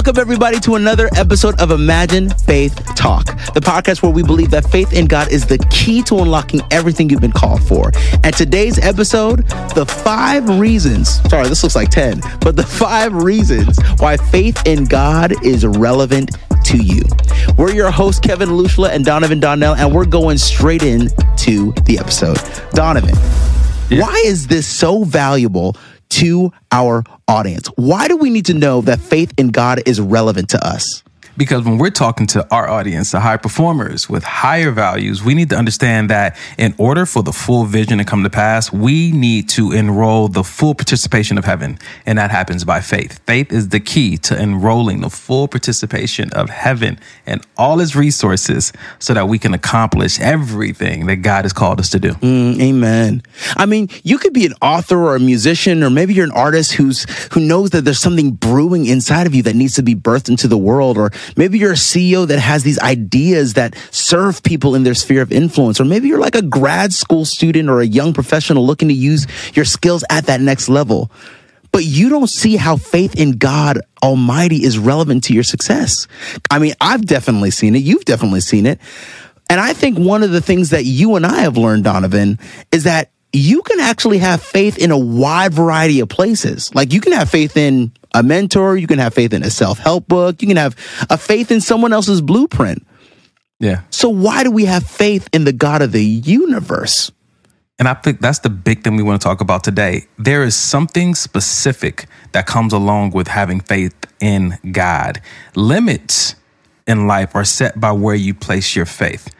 Welcome, everybody, to another episode of Imagine Faith Talk, the podcast where we believe that faith in God is the key to unlocking everything you've been called for. And today's episode, the five reasons, sorry, this looks like 10, but the five reasons why faith in God is relevant to you. We're your hosts, Kevin Olusola and Donovan Donnell, and we're going straight into the episode. Donovan, yeah. why is this so valuable to our audience? Why do we need to know that faith in God is relevant to us? Because when we're talking to our audience, the high performers with higher values, we need to understand that in order for the full vision to come to pass, we need to enroll the full participation of heaven. And that happens by faith. Faith is the key to enrolling the full participation of heaven and all its resources so that we can accomplish everything that God has called us to do. Mm, amen. I mean, you could be an author or a musician, or maybe you're an artist who's who knows that there's something brewing inside of you that needs to be birthed into the world, or Maybe you're a CEO that has these ideas that serve people in their sphere of influence. Or maybe you're like a grad school student or a young professional looking to use your skills at that next level. But you don't see how faith in God Almighty is relevant to your success. I mean, I've definitely seen it. You've definitely seen it. And I think one of the things that you and I have learned, Donovan, is that you can actually have faith in a wide variety of places. Like you can have faith in a mentor, you can have faith in a self-help book, you can have a faith in someone else's blueprint. Yeah. So why do we have faith in the God of the universe? And I think that's the big thing we want to talk about today. There is something specific that comes along with having faith in God. Limits in life are set by where you place your faith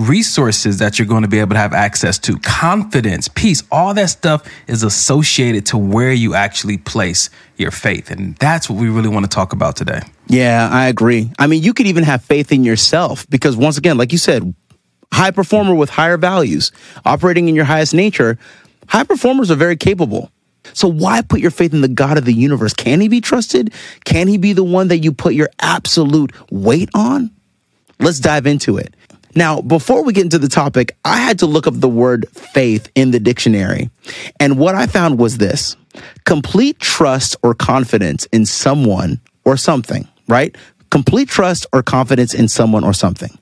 resources that you're going to be able to have access to, confidence, peace, all that stuff is associated to where you actually place your faith. And that's what we really want to talk about today. Yeah, I agree. I mean, you could even have faith in yourself because, once again, like you said, high performer with higher values, operating in your highest nature, high performers are very capable. So why put your faith in the God of the universe? Can he be trusted? Can he be the one that you put your absolute weight on? Let's dive into it. Now, before we get into the topic, I had to look up the word faith in the dictionary. And what I found was this complete trust or confidence in someone or something, right? Complete trust or confidence in someone or something.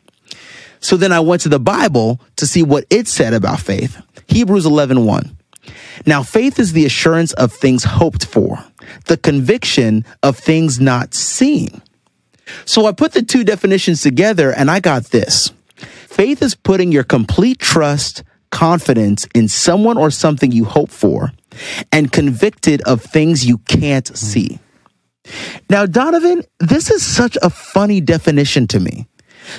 So then I went to the Bible to see what it said about faith. Hebrews 11, 1. Now, faith is the assurance of things hoped for, the conviction of things not seen. So I put the two definitions together and I got this. Faith is putting your complete trust, confidence in someone or something you hope for and convicted of things you can't see. Now, Donovan, this is such a funny definition to me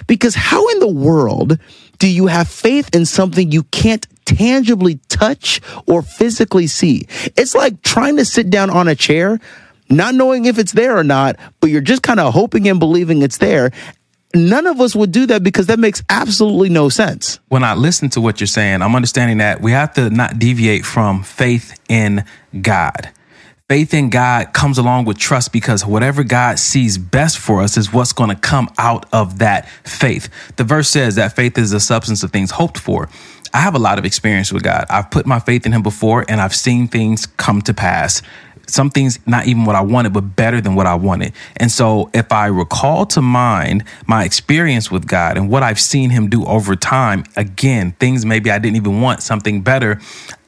because how in the world do you have faith in something you can't tangibly touch or physically see? It's like trying to sit down on a chair not knowing if it's there or not, but you're just kind of hoping and believing it's there none of us would do that because that makes absolutely no sense. When I listen to what you're saying, I'm understanding that we have to not deviate from faith in God. Faith in God comes along with trust because whatever God sees best for us is what's going to come out of that faith. The verse says that faith is the substance of things hoped for. I have a lot of experience with God. I've put my faith in Him before and I've seen things come to pass some things not even what I wanted, but better than what I wanted. And so if I recall to mind my experience with God and what I've seen him do over time, again, things maybe I didn't even want, something better,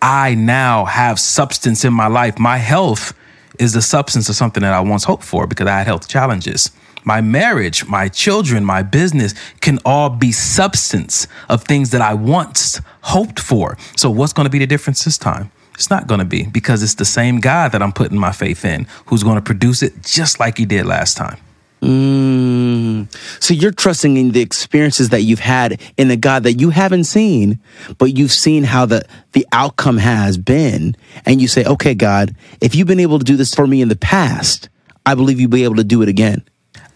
I now have substance in my life. My health is the substance of something that I once hoped for because I had health challenges. My marriage, my children, my business can all be substance of things that I once hoped for. So, what's going to be the difference this time? It's not going to be because it's the same God that I'm putting my faith in who's going to produce it just like he did last time. Mm. So you're trusting in the experiences that you've had in a God that you haven't seen, but you've seen how the, the outcome has been. And you say, okay, God, if you've been able to do this for me in the past, I believe you'll be able to do it again.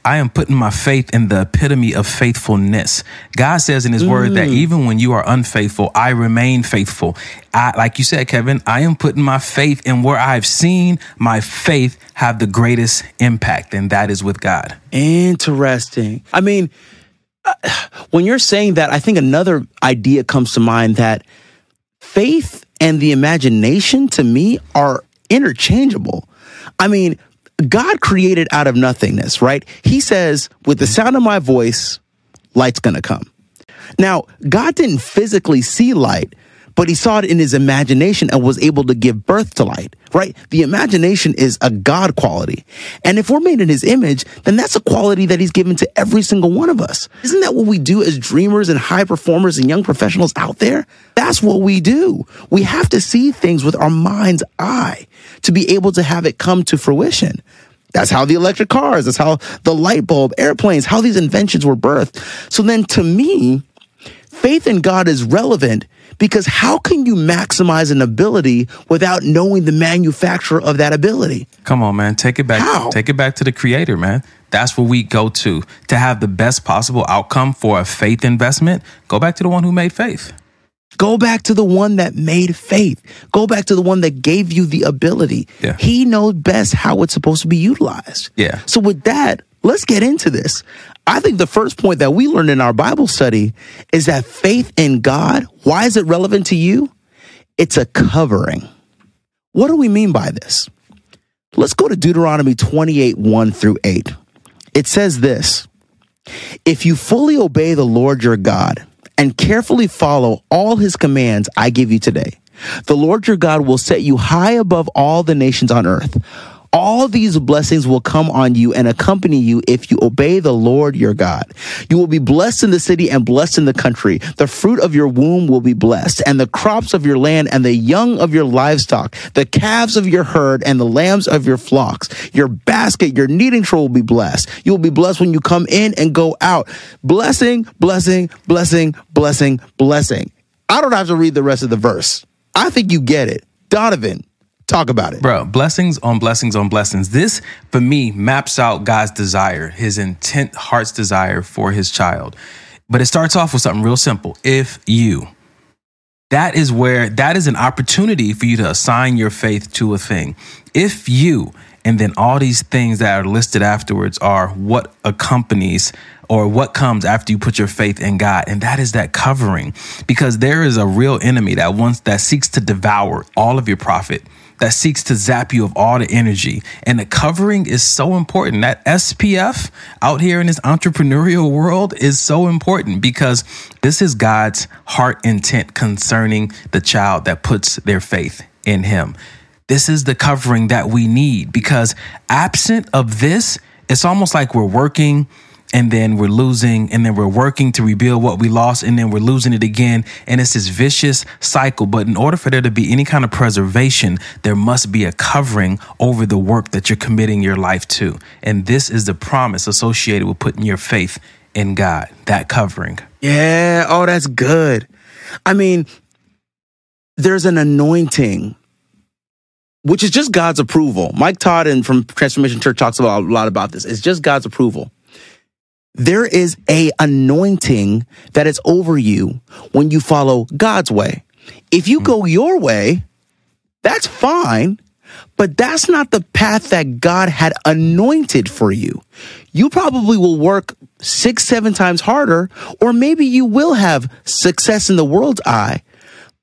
I am putting my faith in the epitome of faithfulness. God says in his mm. word that mm. even when you are unfaithful, I remain faithful. I, like you said, Kevin, I am putting my faith in where I've seen my faith have the greatest impact, and that is with God. Interesting. I mean, uh, when you're saying that, I think another idea comes to mind that faith and the imagination to me are interchangeable. I mean, God created out of nothingness, right? He says, with the sound of my voice, light's gonna come. Now, God didn't physically see light, but he saw it in his imagination and was able to give birth to light, right? The imagination is a God quality. And if we're made in his image, then that's a quality that he's given to every single one of us. Isn't that what we do as dreamers and high performers and young professionals out there? That's what we do. We have to see things with our mind's eye to be able to have it come to fruition. That's how the electric cars, that's how the light bulb, airplanes, how these inventions were birthed. So then to me, faith in God is relevant because how can you maximize an ability without knowing the manufacturer of that ability? Come on, man. Take it back. How? Take it back to the creator, man. That's where we go to to have the best possible outcome for a faith investment. Go back to the one who made faith. Go back to the one that made faith. Go back to the one that gave you the ability. Yeah. He knows best how it's supposed to be utilized. Yeah. So with that, let's get into this. I think the first point that we learned in our Bible study is that faith in God, why is it relevant to you? It's a covering. What do we mean by this? Let's go to Deuteronomy 28 1 through 8. It says this If you fully obey the Lord your God and carefully follow all his commands I give you today, the Lord your God will set you high above all the nations on earth. All these blessings will come on you and accompany you if you obey the Lord your God. You will be blessed in the city and blessed in the country. The fruit of your womb will be blessed, and the crops of your land and the young of your livestock, the calves of your herd and the lambs of your flocks. Your basket, your kneading trough will be blessed. You will be blessed when you come in and go out. Blessing, blessing, blessing, blessing, blessing. I don't have to read the rest of the verse. I think you get it. Donovan, talk about it. Bro, blessings on blessings on blessings. This, for me, maps out God's desire, his intent, heart's desire for his child. But it starts off with something real simple. If you, that is where, that is an opportunity for you to assign your faith to a thing. If you, and then all these things that are listed afterwards are what accompanies or what comes after you put your faith in God. And that is that covering because there is a real enemy that wants, that seeks to devour all of your profit that seeks to zap you of all the energy. And the covering is so important. That SPF out here in this entrepreneurial world is so important because this is God's heart intent concerning the child that puts their faith in Him. This is the covering that we need because absent of this, it's almost like we're working and then we're losing and then we're working to rebuild what we lost and then we're losing it again and it's this vicious cycle but in order for there to be any kind of preservation there must be a covering over the work that you're committing your life to and this is the promise associated with putting your faith in God that covering Yeah. Oh, that's good. I mean, there's an anointing, which is just God's approval. Mike Todd and from Transformation Church talks about a lot about this. It's just God's approval. There is a anointing that is over you when you follow God's way. If you go your way, that's fine, but that's not the path that God had anointed for you. You probably will work six, seven times harder, or maybe you will have success in the world's eye.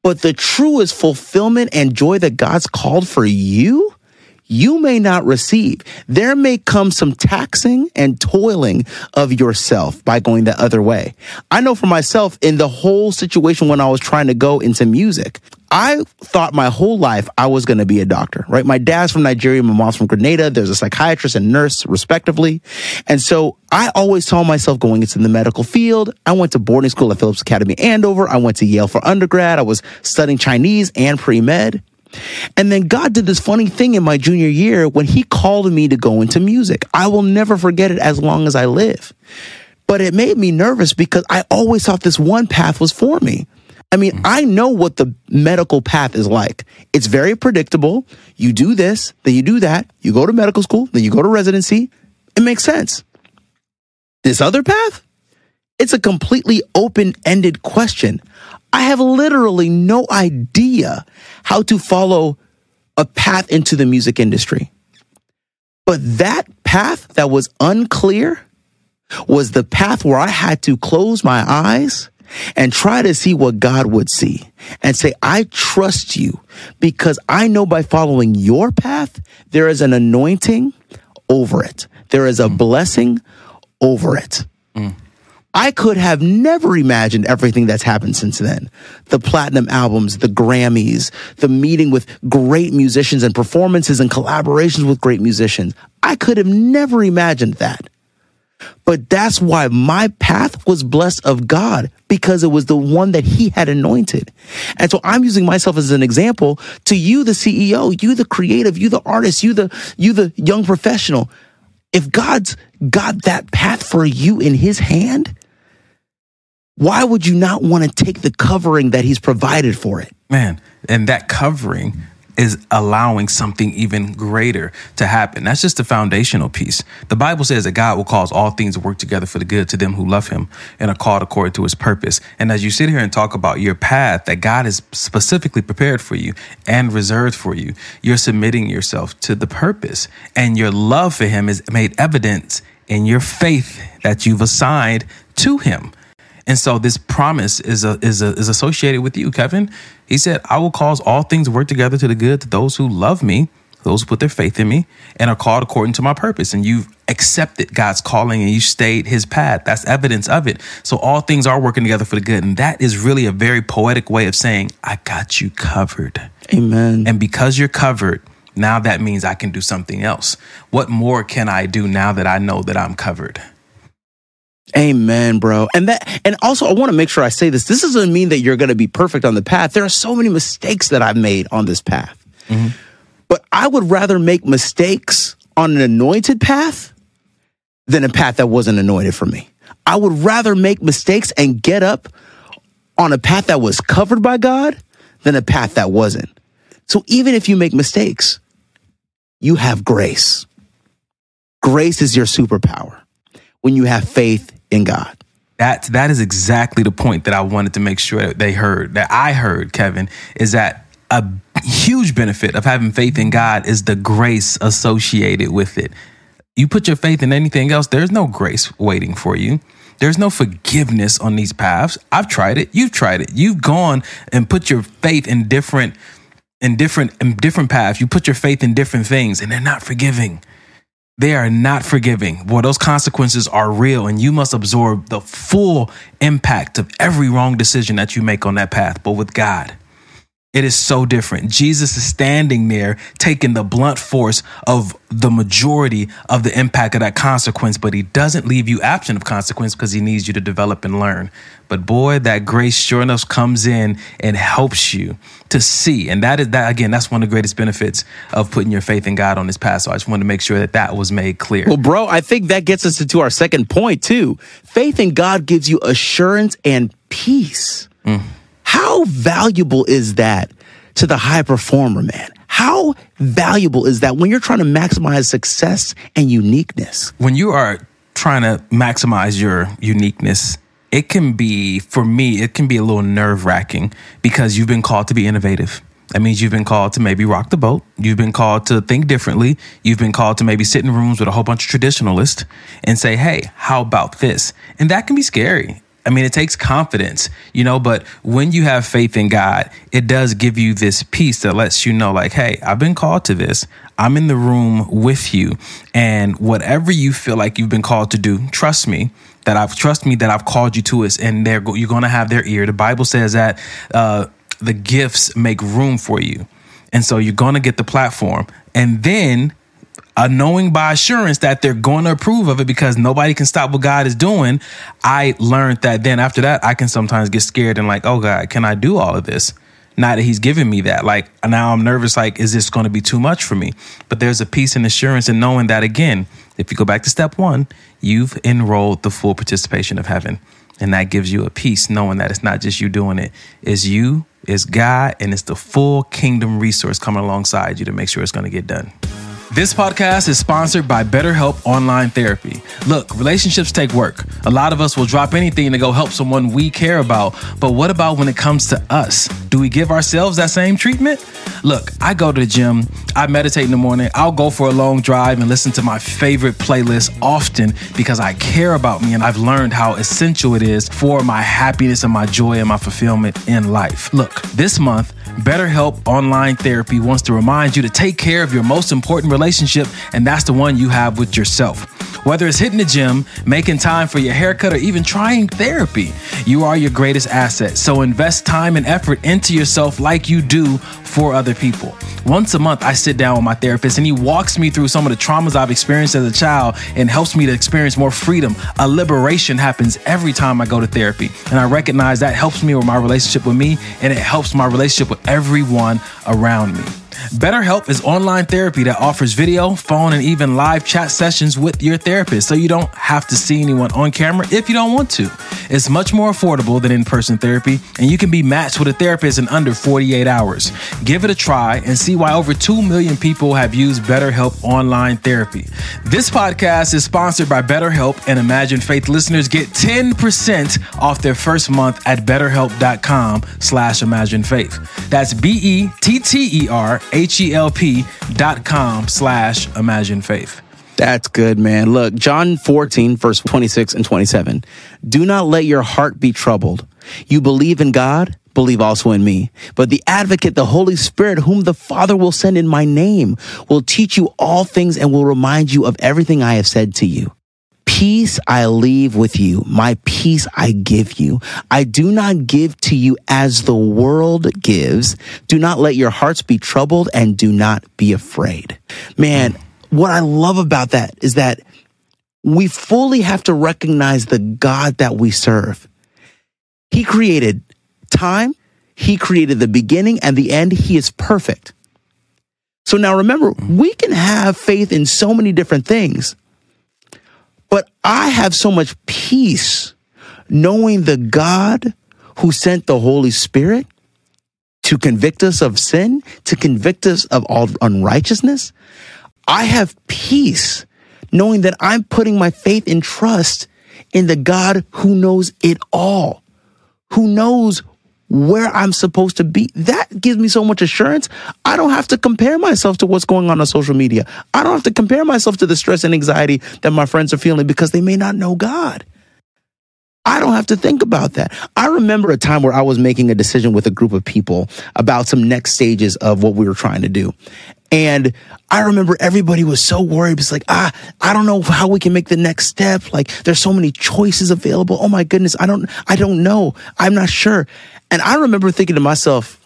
But the truest fulfillment and joy that God's called for you, you may not receive. There may come some taxing and toiling of yourself by going the other way. I know for myself in the whole situation when I was trying to go into music, I thought my whole life I was going to be a doctor, right? My dad's from Nigeria, my mom's from Grenada. There's a psychiatrist and nurse, respectively. And so I always saw myself going into the medical field. I went to boarding school at Phillips Academy Andover. I went to Yale for undergrad. I was studying Chinese and pre-med. And then God did this funny thing in my junior year when he called me to go into music. I will never forget it as long as I live. But it made me nervous because I always thought this one path was for me. I mean, mm. I know what the medical path is like. It's very predictable. You do this, then you do that. You go to medical school, then you go to residency. It makes sense. This other path, it's a completely open ended question. I have literally no idea how to follow a path into the music industry. But that path that was unclear was the path where I had to close my eyes and try to see what God would see and say, I trust you because I know by following your path, there is an anointing over it. There is a mm. blessing over it. Mm. I could have never imagined everything that's happened since then. The platinum albums, the Grammys, the meeting with great musicians and performances and collaborations with great musicians. I could have never imagined that. But that's why my path was blessed of God because it was the one that he had anointed. And so I'm using myself as an example to you, the CEO, you, the creative, you, the artist, you, the, you, the young professional. If God's got that path for you in his hand, why would you not want to take the covering that he's provided for it? Man, and that covering is allowing something even greater to happen. That's just the foundational piece. The Bible says that God will cause all things to work together for the good to them who love him and are called according to his purpose. And as you sit here and talk about your path that God has specifically prepared for you and reserved for you, you're submitting yourself to the purpose. And your love for him is made evident in your faith that you've assigned to him. And so this promise is a, is a, is associated with you, Kevin. He said, "I will cause all things to work together to the good to those who love me, those who put their faith in me, and are called according to my purpose." And you've accepted God's calling and you stayed His path. That's evidence of it. So all things are working together for the good, and that is really a very poetic way of saying, "I got you covered." Amen. And because you're covered, now that means I can do something else. What more can I do now that I know that I'm covered? Amen, bro. And that, and also, I want to make sure I say this. This doesn't mean that you're going to be perfect on the path. There are so many mistakes that I've made on this path. Mm-hmm. But I would rather make mistakes on an anointed path than a path that wasn't anointed for me. I would rather make mistakes and get up on a path that was covered by God than a path that wasn't. So even if you make mistakes, you have grace. Grace is your superpower when you have faith in God. That that is exactly the point that I wanted to make sure they heard, that I heard, Kevin, is that a huge benefit of having faith in God is the grace associated with it. You put your faith in anything else, there's no grace waiting for you. There's no forgiveness on these paths. I've tried it. You've tried it. You've gone and put your faith in different in different in different paths. You put your faith in different things and they're not forgiving. They are not forgiving. Boy, those consequences are real, and you must absorb the full impact of every wrong decision that you make on that path. But with God, it is so different. Jesus is standing there taking the blunt force of the majority of the impact of that consequence, but he doesn't leave you absent of consequence because he needs you to develop and learn. But boy, that grace sure enough comes in and helps you to see. And that is that again, that's one of the greatest benefits of putting your faith in God on this path. So I just wanted to make sure that that was made clear. Well, bro, I think that gets us into our second point too. Faith in God gives you assurance and peace. Mm. How valuable is that to the high performer, man? How valuable is that when you're trying to maximize success and uniqueness? when you are trying to maximize your uniqueness, it can be, for me, it can be a little nerve wracking because you've been called to be innovative. That means you've been called to maybe rock the boat. You've been called to think differently. You've been called to maybe sit in rooms with a whole bunch of traditionalists and say, hey, how about this? And that can be scary. I mean, it takes confidence, you know, but when you have faith in God, it does give you this peace that lets you know, like, hey, I've been called to this. I'm in the room with you. And whatever you feel like you've been called to do, trust me that I've trust me that I've called you to it and they're you're going to have their ear. The Bible says that uh, the gifts make room for you. And so you're going to get the platform. And then uh, knowing by assurance that they're going to approve of it because nobody can stop what God is doing, I learned that then after that, I can sometimes get scared and like, oh God, can I do all of this? Now that He's given me that, like now I'm nervous, like, is this going to be too much for me? But there's a peace and assurance in knowing that again, if you go back to step one, you've enrolled the full participation of heaven. And that gives you a peace knowing that it's not just you doing it, it's you, it's God, and it's the full kingdom resource coming alongside you to make sure it's going to get done. This podcast is sponsored by BetterHelp Online Therapy. Look, relationships take work. A lot of us will drop anything to go help someone we care about. But what about when it comes to us? Do we give ourselves that same treatment? Look, I go to the gym, I meditate in the morning, I'll go for a long drive and listen to my favorite playlist often because I care about me and I've learned how essential it is for my happiness and my joy and my fulfillment in life. Look, this month, BetterHelp Online Therapy wants to remind you to take care of your most important relationship, and that's the one you have with yourself. Whether it's hitting the gym, making time for your haircut, or even trying therapy, you are your greatest asset. So invest time and effort into yourself like you do for other people. Once a month, I sit down with my therapist and he walks me through some of the traumas I've experienced as a child and helps me to experience more freedom. A liberation happens every time I go to therapy. And I recognize that helps me with my relationship with me and it helps my relationship with everyone around me. BetterHelp is online therapy that offers video, phone, and even live chat sessions with your therapist, so you don't have to see anyone on camera if you don't want to. It's much more affordable than in person therapy, and you can be matched with a therapist in under 48 hours. Give it a try and see why over 2 million people have used BetterHelp online therapy. This podcast is sponsored by BetterHelp, and Imagine Faith listeners get 10% off their first month at betterhelp.com slash imagine faith. That's B-E-T-T-E-R H-E-L-P dot com slash imagine faith. That's good, man. Look, John 14, verse 26 and 27. Do not let your heart be troubled. You believe in God, believe also in me. But the advocate, the Holy Spirit, whom the Father will send in my name, will teach you all things and will remind you of everything I have said to you. Peace I leave with you. My peace I give you. I do not give to you as the world gives. Do not let your hearts be troubled and do not be afraid. Man, what I love about that is that we fully have to recognize the God that we serve. He created time. He created the beginning and the end. He is perfect. So now remember, we can have faith in so many different things. But I have so much peace knowing the God who sent the Holy Spirit to convict us of sin, to convict us of all unrighteousness. I have peace knowing that I'm putting my faith and trust in the God who knows it all, who knows where I'm supposed to be. That gives me so much assurance. I don't have to compare myself to what's going on on social media. I don't have to compare myself to the stress and anxiety that my friends are feeling because they may not know God. I don't have to think about that. I remember a time where I was making a decision with a group of people about some next stages of what we were trying to do. And I remember everybody was so worried. It's like, ah, I don't know how we can make the next step. Like there's so many choices available. Oh my goodness. I don't, I don't know. I'm not sure. And I remember thinking to myself,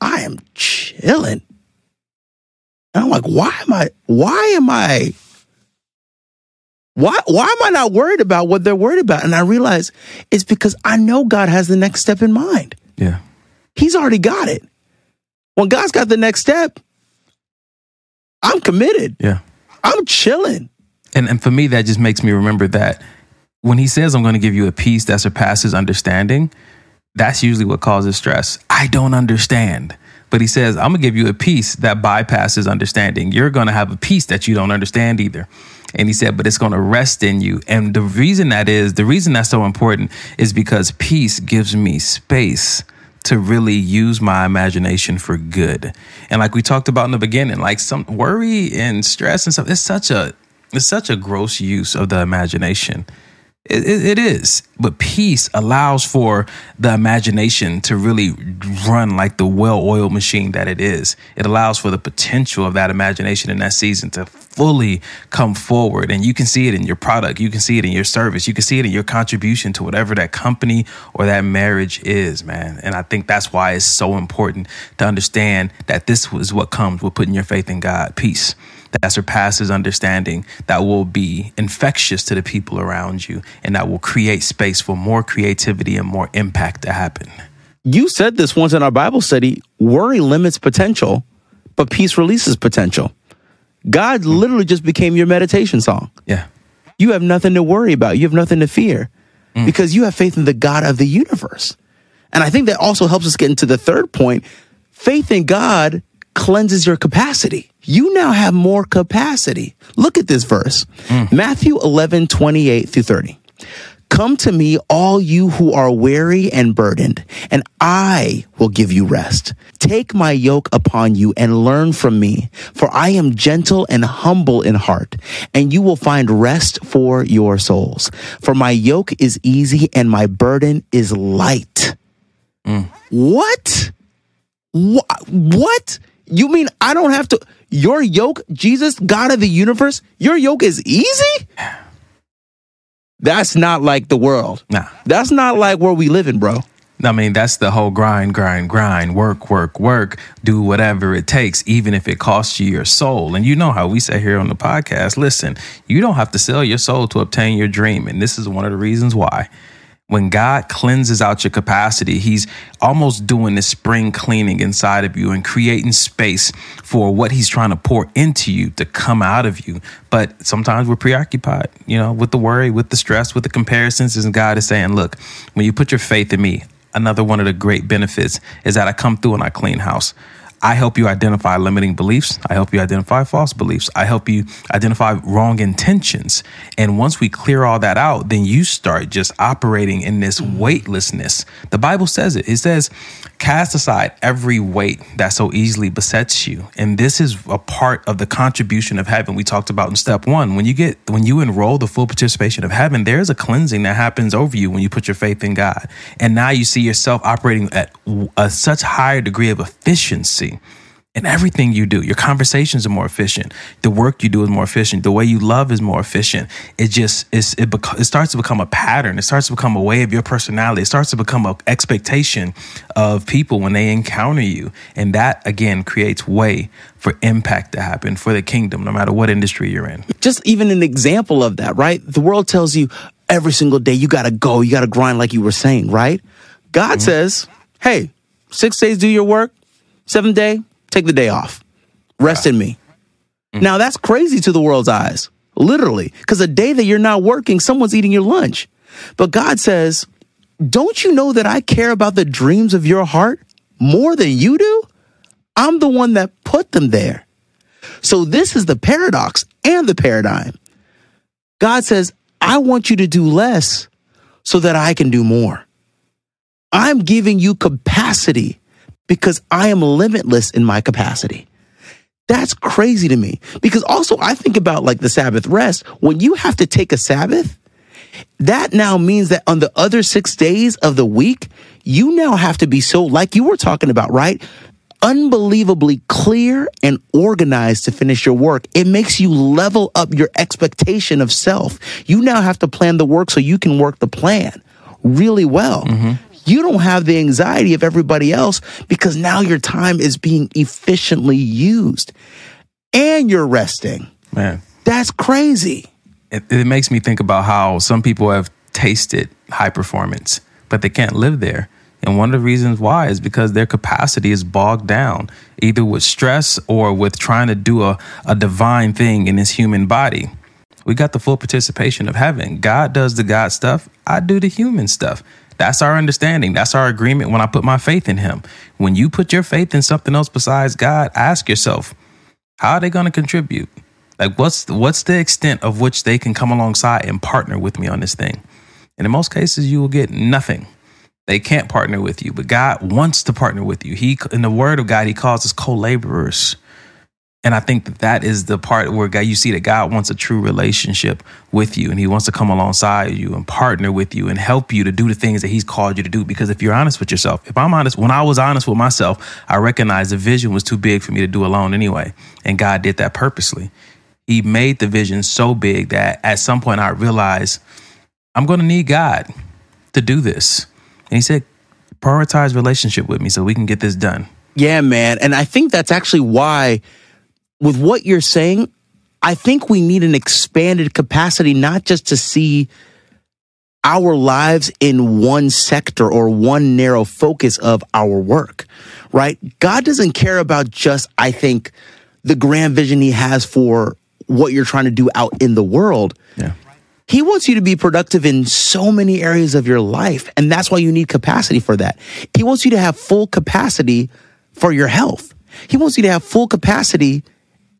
I am chilling. And I'm like, why am I, why am I, why, why am I not worried about what they're worried about? And I realize it's because I know God has the next step in mind. Yeah. He's already got it. When God's got the next step, I'm committed. Yeah. I'm chilling. And and for me, that just makes me remember that when he says I'm going to give you a peace that surpasses understanding, that's usually what causes stress. I don't understand. But he says, I'm going to give you a peace that bypasses understanding. You're going to have a peace that you don't understand either. And he said, but it's going to rest in you. And the reason that is, the reason that's so important is because peace gives me space to really use my imagination for good. And like we talked about in the beginning, like some worry and stress and stuff, it's such a it's such a gross use of the imagination. It, it, it is. But peace allows for the imagination to really run like the well oiled machine that it is. It allows for the potential of that imagination in that season to fully come forward. And you can see it in your product, you can see it in your service, you can see it in your contribution to whatever that company or that marriage is, man. And I think that's why it's so important to understand that this is what comes with putting your faith in God peace that surpasses understanding, that will be infectious to the people around you, and that will create space for more creativity and more impact to happen. You said this once in our Bible study worry limits potential, but peace releases potential. God hmm. literally just became your meditation song. Yeah. You have nothing to worry about, you have nothing to fear hmm. because you have faith in the God of the universe. And I think that also helps us get into the third point faith in God cleanses your capacity. You now have more capacity. Look at this verse mm. Matthew 11, 28 through 30. Come to me, all you who are weary and burdened, and I will give you rest. Take my yoke upon you and learn from me, for I am gentle and humble in heart, and you will find rest for your souls. For my yoke is easy and my burden is light. Mm. What? What? What? You mean I don't have to? Your yoke, Jesus, God of the universe, your yoke is easy? That's not like the world. Nah. That's not like where we live in, bro. I mean, that's the whole grind, grind, grind, work, work, work, do whatever it takes, even if it costs you your soul. And you know how we say here on the podcast listen, you don't have to sell your soul to obtain your dream. And this is one of the reasons why. When God cleanses out your capacity, He's almost doing this spring cleaning inside of you and creating space for what He's trying to pour into you to come out of you. But sometimes we're preoccupied, you know, with the worry, with the stress, with the comparisons. And God is saying, look, when you put your faith in me, another one of the great benefits is that I come through and I clean house. I help you identify limiting beliefs. I help you identify false beliefs. I help you identify wrong intentions. And once we clear all that out, then you start just operating in this weightlessness. The Bible says it. It says, cast aside every weight that so easily besets you. And this is a part of the contribution of heaven we talked about in step one. When you get, when you enroll the full participation of heaven, there's a cleansing that happens over you when you put your faith in God. And now you see yourself operating at a such higher degree of efficiency in everything you do. Your conversations are more efficient. The work you do is more efficient. The way you love is more efficient. It just it's, it beco- it starts to become a pattern. It starts to become a way of your personality. It starts to become an expectation of people when they encounter you, and that again creates way for impact to happen for the kingdom, no matter what industry you're in. Just even an example of that, right? The world tells you every single day you got to go, you got to grind, like you were saying, right? God mm-hmm. says, hey, six days do your work, seventh day, take the day off. Rest in me. Mm. Now that's crazy to the world's eyes, literally, because a day that you're not working, someone's eating your lunch. But God says, don't you know that I care about the dreams of your heart more than you do? I'm the one that put them there. So this is the paradox and the paradigm. God says, I want you to do less so that I can do more. I'm giving you capacity because I am limitless in my capacity. That's crazy to me because also I think about like the Sabbath rest. When you have to take a Sabbath, that now means that on the other six days of the week, you now have to be so, like you were talking about, right? Unbelievably clear and organized to finish your work. It makes you level up your expectation of self. You now have to plan the work so you can work the plan really well. Mm-hmm. You don't have the anxiety of everybody else because now your time is being efficiently used and you're resting. Man. That's crazy. it, it makes me think about how some people have tasted high performance, but they can't live there. And one of the reasons why is because their capacity is bogged down, either with stress or with trying to do a, a divine thing in this human body. We got the full participation of heaven. God does the God stuff, I do the human stuff. That's our understanding. That's our agreement when I put my faith in Him. When you put your faith in something else besides God, ask yourself, how are they going to contribute? Like what's what's the extent of which they can come alongside and partner with me on this thing? And in most cases, you will get nothing. They can't partner with you, but God wants to partner with you. He in the Word of God, He calls us co-laborers. And I think that that is the part where God, you see that God wants a true relationship with you, and He wants to come alongside you and partner with you and help you to do the things that He's called you to do. Because if you're honest with yourself, if I'm honest, when I was honest with myself, I recognized the vision was too big for me to do alone anyway, and God did that purposely. He made the vision so big that at some point I realized I'm going to need God to do this, and He said, prioritize relationship with me so we can get this done. Yeah, man. And I think that's actually why, with what you're saying, I think we need an expanded capacity, not just to see our lives in one sector or one narrow focus of our work, right? God doesn't care about just, I think, the grand vision he has for what you're trying to do out in the world. Yeah. He wants you to be productive in so many areas of your life. And that's why you need capacity for that. He wants you to have full capacity for your health. He wants you to have full capacity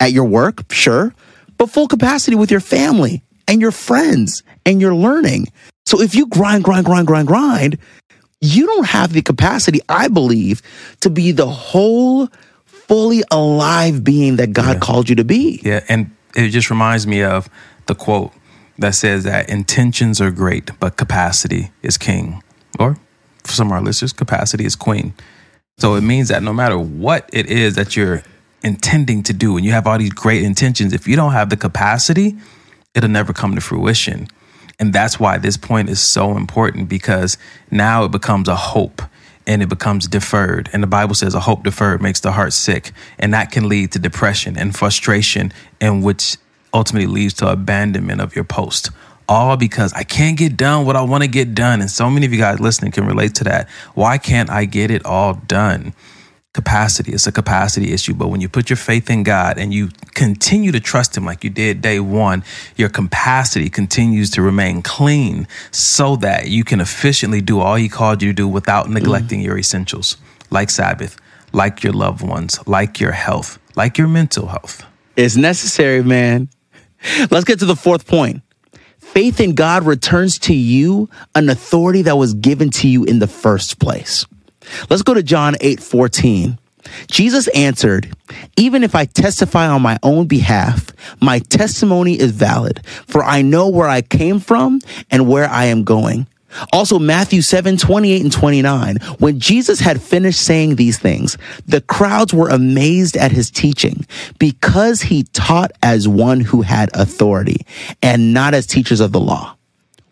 at your work, sure, but full capacity with your family and your friends and your learning. So if you grind, grind, grind, grind, grind, you don't have the capacity, I believe, to be the whole, fully alive being that God Yeah. called you to be. Yeah, and it just reminds me of the quote that says that intentions are great, but capacity is king. Or for some of our listeners, capacity is queen. So it means that no matter what it is that you're intending to do, and you have all these great intentions, if you don't have the capacity, it'll never come to fruition. And that's why this point is so important because now it becomes a hope and it becomes deferred. And the Bible says a hope deferred makes the heart sick. And that can lead to depression and frustration, and which ultimately leads to abandonment of your post. All because I can't get done what I want to get done. And so many of you guys listening can relate to that. Why can't I get it all done? Capacity. It's a capacity issue. But when you put your faith in God and you continue to trust Him like you did day one, your capacity continues to remain clean so that you can efficiently do all He called you to do without mm. neglecting your essentials, like Sabbath, like your loved ones, like your health, like your mental health. It's necessary, man. Let's get to the fourth point. Faith in God returns to you an authority that was given to you in the first place. Let's go to John 8 14. Jesus answered, Even if I testify on my own behalf, my testimony is valid, for I know where I came from and where I am going. Also, Matthew 7 28 and 29. When Jesus had finished saying these things, the crowds were amazed at his teaching because he taught as one who had authority and not as teachers of the law.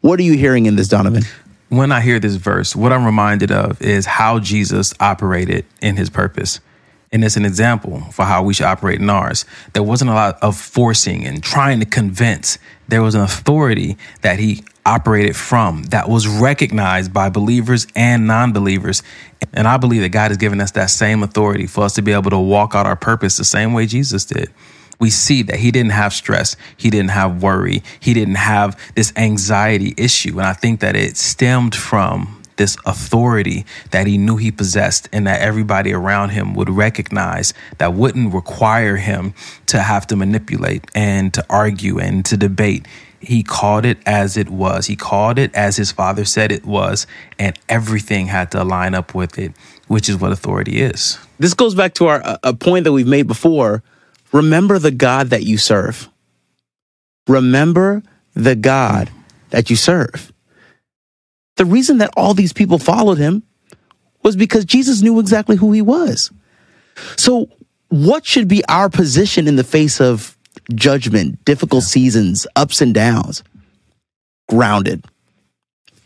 What are you hearing in this, Donovan? When I hear this verse, what I'm reminded of is how Jesus operated in his purpose. And it's an example for how we should operate in ours. There wasn't a lot of forcing and trying to convince. There was an authority that he operated from that was recognized by believers and non believers. And I believe that God has given us that same authority for us to be able to walk out our purpose the same way Jesus did we see that he didn't have stress, he didn't have worry, he didn't have this anxiety issue. And I think that it stemmed from this authority that he knew he possessed and that everybody around him would recognize that wouldn't require him to have to manipulate and to argue and to debate. He called it as it was. He called it as his father said it was, and everything had to line up with it, which is what authority is. This goes back to our uh, a point that we've made before. Remember the God that you serve. Remember the God that you serve. The reason that all these people followed him was because Jesus knew exactly who he was. So, what should be our position in the face of judgment, difficult seasons, ups and downs? Grounded,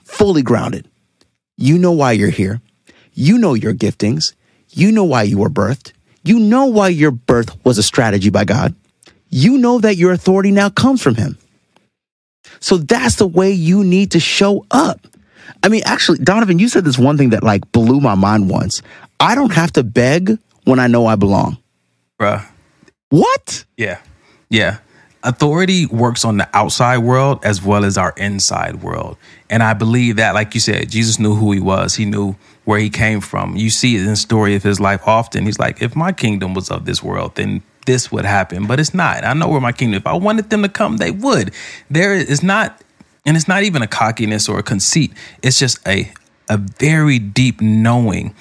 fully grounded. You know why you're here. You know your giftings. You know why you were birthed. You know why your birth was a strategy by God. You know that your authority now comes from Him. So that's the way you need to show up. I mean, actually, Donovan, you said this one thing that like blew my mind once. I don't have to beg when I know I belong. Bruh. What? Yeah. Yeah. Authority works on the outside world as well as our inside world. And I believe that, like you said, Jesus knew who he was. He knew where he came from. You see it in the story of his life often. He's like, if my kingdom was of this world, then this would happen. But it's not. I know where my kingdom, if I wanted them to come, they would. There is not, and it's not even a cockiness or a conceit. It's just a a very deep knowing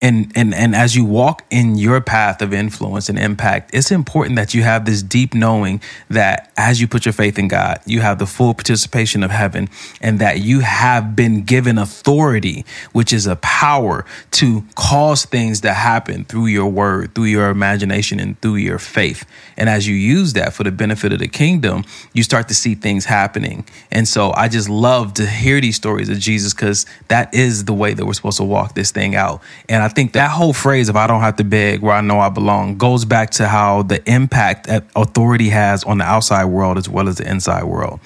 and and and as you walk in your path of influence and impact it's important that you have this deep knowing that as you put your faith in God you have the full participation of heaven and that you have been given authority which is a power to cause things to happen through your word through your imagination and through your faith. And as you use that for the benefit of the kingdom you start to see things happening. And so I just love to hear these stories of Jesus cuz that is the way that we're supposed to walk this thing out. And I think that whole phrase, if I don't have to beg where I know I belong, goes back to how the impact that authority has on the outside world as well as the inside world.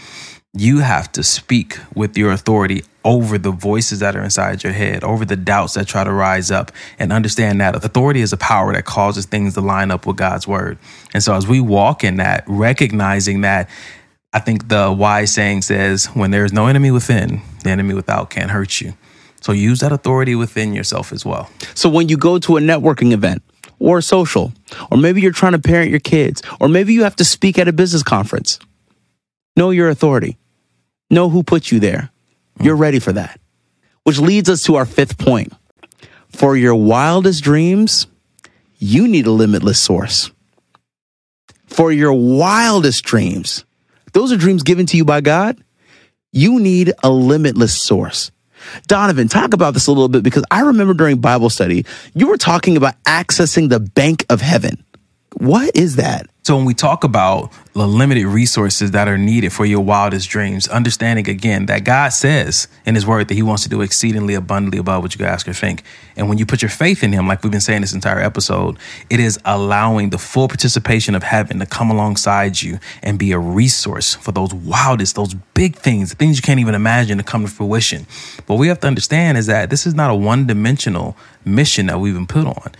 You have to speak with your authority over the voices that are inside your head, over the doubts that try to rise up, and understand that authority is a power that causes things to line up with God's word. And so, as we walk in that, recognizing that, I think the wise saying says, when there is no enemy within, the enemy without can't hurt you. So use that authority within yourself as well. So when you go to a networking event or a social, or maybe you're trying to parent your kids, or maybe you have to speak at a business conference, know your authority. Know who put you there. You're ready for that. Which leads us to our fifth point. For your wildest dreams, you need a limitless source. For your wildest dreams, those are dreams given to you by God. You need a limitless source. Donovan, talk about this a little bit because I remember during Bible study, you were talking about accessing the bank of heaven. What is that? So when we talk about the limited resources that are needed for your wildest dreams, understanding again that God says in his word that he wants to do exceedingly abundantly above what you could ask or think. And when you put your faith in him, like we've been saying this entire episode, it is allowing the full participation of heaven to come alongside you and be a resource for those wildest, those big things, things you can't even imagine to come to fruition. But we have to understand is that this is not a one dimensional mission that we've been put on.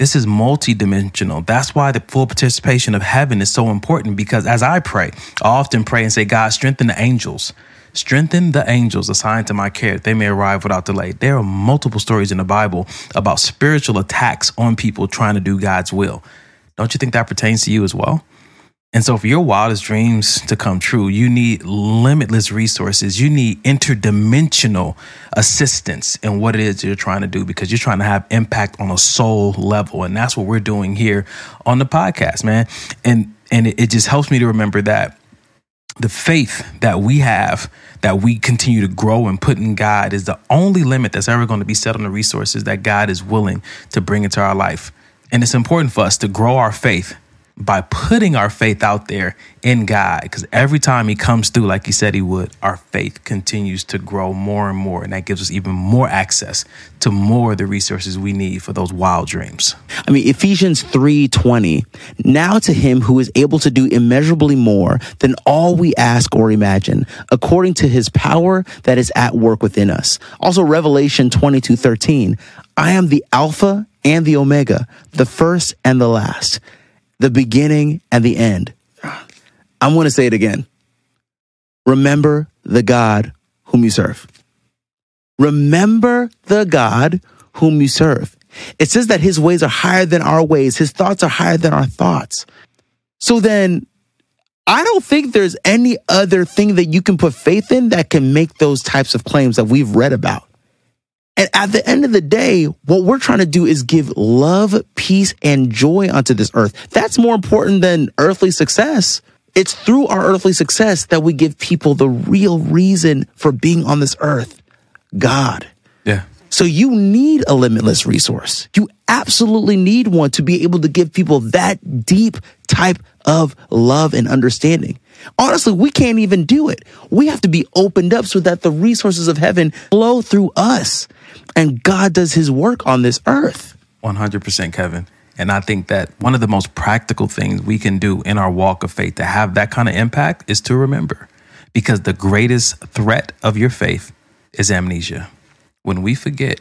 This is multidimensional. That's why the full participation of heaven is so important because as I pray, I often pray and say, God, strengthen the angels. Strengthen the angels assigned to my care they may arrive without delay. There are multiple stories in the Bible about spiritual attacks on people trying to do God's will. Don't you think that pertains to you as well? And so, for your wildest dreams to come true, you need limitless resources. You need interdimensional assistance in what it is you're trying to do because you're trying to have impact on a soul level. And that's what we're doing here on the podcast, man. And and it, it just helps me to remember that the faith that we have that we continue to grow and put in God is the only limit that's ever going to be set on the resources that God is willing to bring into our life. And it's important for us to grow our faith by putting our faith out there in God. Because every time He comes through, like He said He would, our faith continues to grow more and more. And that gives us even more access to more of the resources we need for those wild dreams. I mean, Ephesians 3:20. Now to him who is able to do immeasurably more than all we ask or imagine, according to his power that is at work within us. Also, Revelation 22:13. I am the Alpha and the Omega, the first and the last the beginning and the end. I'm going to say it again. Remember the God whom you serve. Remember the God whom you serve. It says that his ways are higher than our ways. His thoughts are higher than our thoughts. So then I don't think there's any other thing that you can put faith in that can make those types of claims that we've read about. And at the end of the day, what we're trying to do is give love, peace, and joy onto this earth. That's more important than earthly success. It's through our earthly success that we give people the real reason for being on this earth God. Yeah. So you need a limitless resource. You absolutely need one to be able to give people that deep type of love and understanding. Honestly, we can't even do it. We have to be opened up so that the resources of heaven flow through us and God does his work on this earth. 100% Kevin. And I think that one of the most practical things we can do in our walk of faith to have that kind of impact is to remember. Because the greatest threat of your faith is amnesia. When we forget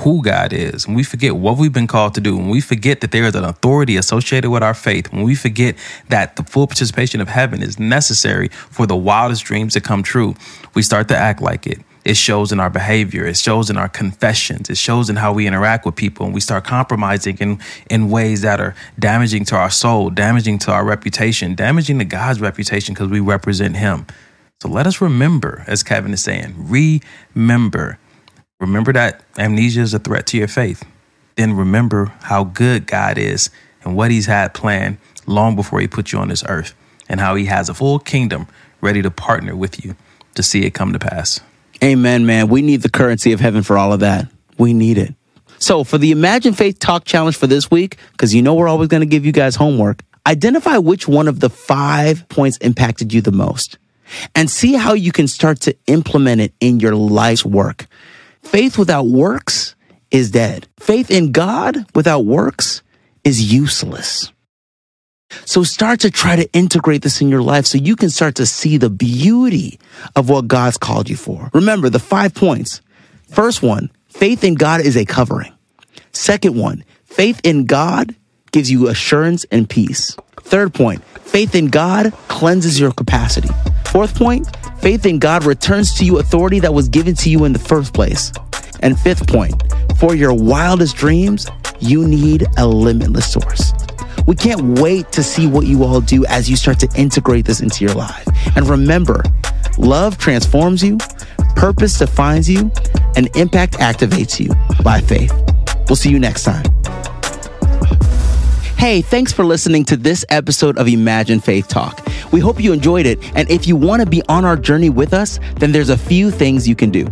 who God is, when we forget what we've been called to do, when we forget that there is an authority associated with our faith, when we forget that the full participation of heaven is necessary for the wildest dreams to come true, we start to act like it. It shows in our behavior. It shows in our confessions. It shows in how we interact with people. And we start compromising in, in ways that are damaging to our soul, damaging to our reputation, damaging to God's reputation because we represent Him. So let us remember, as Kevin is saying, remember. Remember that amnesia is a threat to your faith. Then remember how good God is and what He's had planned long before He put you on this earth and how He has a full kingdom ready to partner with you to see it come to pass. Amen, man. We need the currency of heaven for all of that. We need it. So, for the Imagine Faith Talk Challenge for this week, because you know we're always going to give you guys homework, identify which one of the five points impacted you the most and see how you can start to implement it in your life's work. Faith without works is dead. Faith in God without works is useless. So start to try to integrate this in your life so you can start to see the beauty of what God's called you for. Remember the five points. First one, faith in God is a covering. Second one, faith in God gives you assurance and peace. Third point, faith in God cleanses your capacity. Fourth point, faith in God returns to you authority that was given to you in the first place. And fifth point, for your wildest dreams, you need a limitless source. We can't wait to see what you all do as you start to integrate this into your life. And remember, love transforms you, purpose defines you, and impact activates you by faith. We'll see you next time. Hey, thanks for listening to this episode of Imagine Faith Talk. We hope you enjoyed it. And if you want to be on our journey with us, then there's a few things you can do.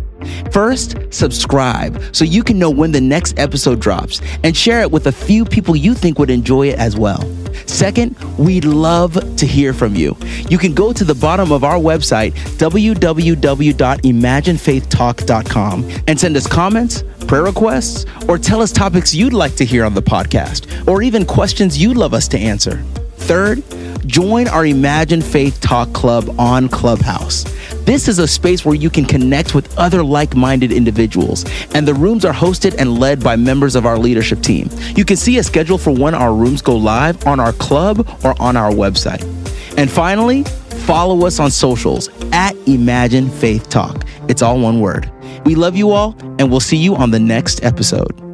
First, subscribe so you can know when the next episode drops and share it with a few people you think would enjoy it as well. Second, we'd love to hear from you. You can go to the bottom of our website, www.imaginefaithtalk.com, and send us comments, prayer requests, or tell us topics you'd like to hear on the podcast, or even questions you'd love us to answer. Third, join our Imagine Faith Talk Club on Clubhouse. This is a space where you can connect with other like minded individuals, and the rooms are hosted and led by members of our leadership team. You can see a schedule for when our rooms go live on our club or on our website. And finally, follow us on socials at Imagine Faith Talk. It's all one word. We love you all, and we'll see you on the next episode.